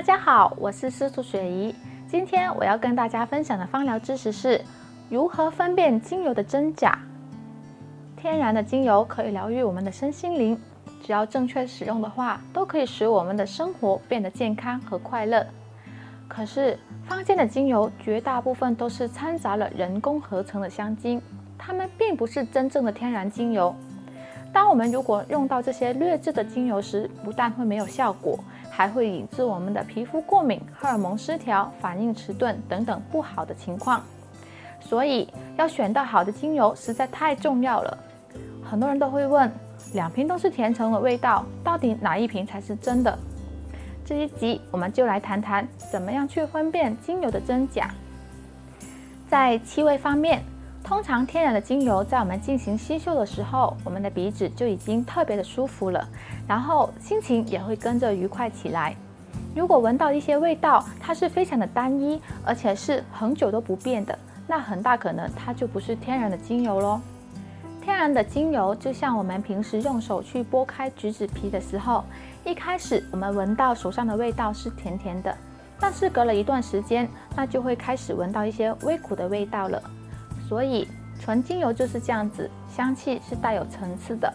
大家好，我是司徒雪怡。今天我要跟大家分享的芳疗知识是如何分辨精油的真假。天然的精油可以疗愈我们的身心灵，只要正确使用的话，都可以使我们的生活变得健康和快乐。可是坊间的精油绝大部分都是掺杂了人工合成的香精，它们并不是真正的天然精油。当我们如果用到这些劣质的精油时，不但会没有效果，还会引致我们的皮肤过敏、荷尔蒙失调、反应迟钝等等不好的情况。所以要选到好的精油实在太重要了。很多人都会问，两瓶都是甜橙的味道，到底哪一瓶才是真的？这一集我们就来谈谈怎么样去分辨精油的真假。在气味方面。通常天然的精油在我们进行吸嗅的时候，我们的鼻子就已经特别的舒服了，然后心情也会跟着愉快起来。如果闻到一些味道，它是非常的单一，而且是很久都不变的，那很大可能它就不是天然的精油喽。天然的精油就像我们平时用手去剥开橘子皮的时候，一开始我们闻到手上的味道是甜甜的，但是隔了一段时间，那就会开始闻到一些微苦的味道了。所以纯精油就是这样子，香气是带有层次的。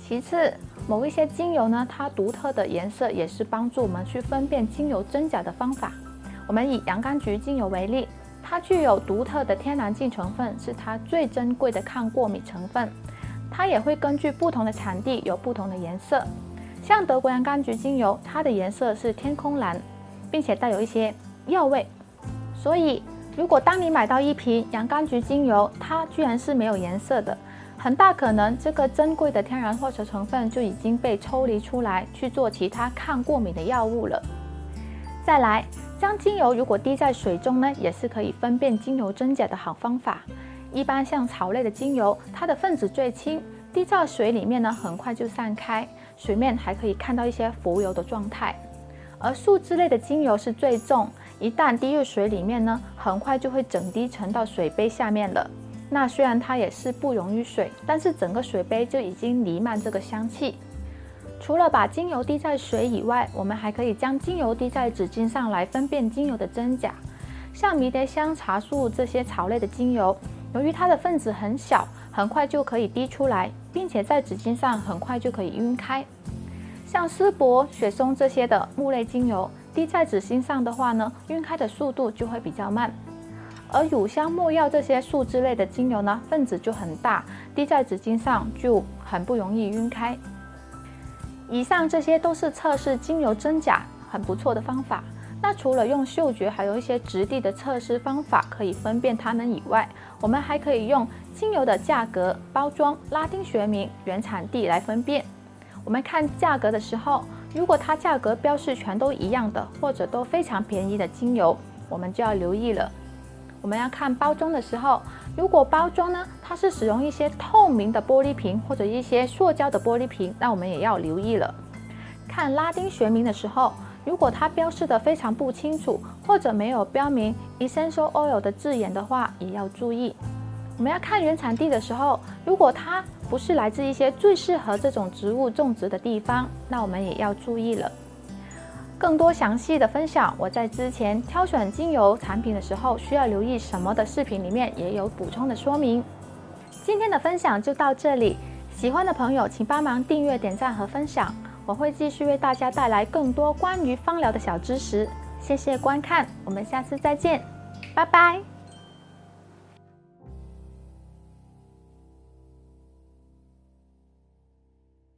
其次，某一些精油呢，它独特的颜色也是帮助我们去分辨精油真假的方法。我们以洋甘菊精油为例，它具有独特的天然净成分，是它最珍贵的抗过敏成分。它也会根据不同的产地有不同的颜色。像德国洋甘菊精油，它的颜色是天空蓝，并且带有一些药味。所以，如果当你买到一瓶洋甘菊精油，它居然是没有颜色的，很大可能这个珍贵的天然化学成分就已经被抽离出来去做其他抗过敏的药物了。再来，将精油如果滴在水中呢，也是可以分辨精油真假的好方法。一般像草类的精油，它的分子最轻，滴在水里面呢，很快就散开，水面还可以看到一些浮游的状态。而树脂类的精油是最重。一旦滴入水里面呢，很快就会整滴沉到水杯下面了。那虽然它也是不溶于水，但是整个水杯就已经弥漫这个香气。除了把精油滴在水以外，我们还可以将精油滴在纸巾上来分辨精油的真假。像迷迭香、茶树这些草类的精油，由于它的分子很小，很快就可以滴出来，并且在纸巾上很快就可以晕开。像丝柏、雪松这些的木类精油。滴在纸巾上的话呢，晕开的速度就会比较慢。而乳香、没药这些树脂类的精油呢，分子就很大，滴在纸巾上就很不容易晕开。以上这些都是测试精油真假很不错的方法。那除了用嗅觉，还有一些质地的测试方法可以分辨它们以外，我们还可以用精油的价格、包装、拉丁学名、原产地来分辨。我们看价格的时候。如果它价格标示全都一样的，或者都非常便宜的精油，我们就要留意了。我们要看包装的时候，如果包装呢，它是使用一些透明的玻璃瓶或者一些塑胶的玻璃瓶，那我们也要留意了。看拉丁学名的时候，如果它标示的非常不清楚，或者没有标明 essential oil 的字眼的话，也要注意。我们要看原产地的时候，如果它不是来自一些最适合这种植物种植的地方，那我们也要注意了。更多详细的分享，我在之前挑选精油产品的时候需要留意什么的视频里面也有补充的说明。今天的分享就到这里，喜欢的朋友请帮忙订阅、点赞和分享，我会继续为大家带来更多关于芳疗的小知识。谢谢观看，我们下次再见，拜拜。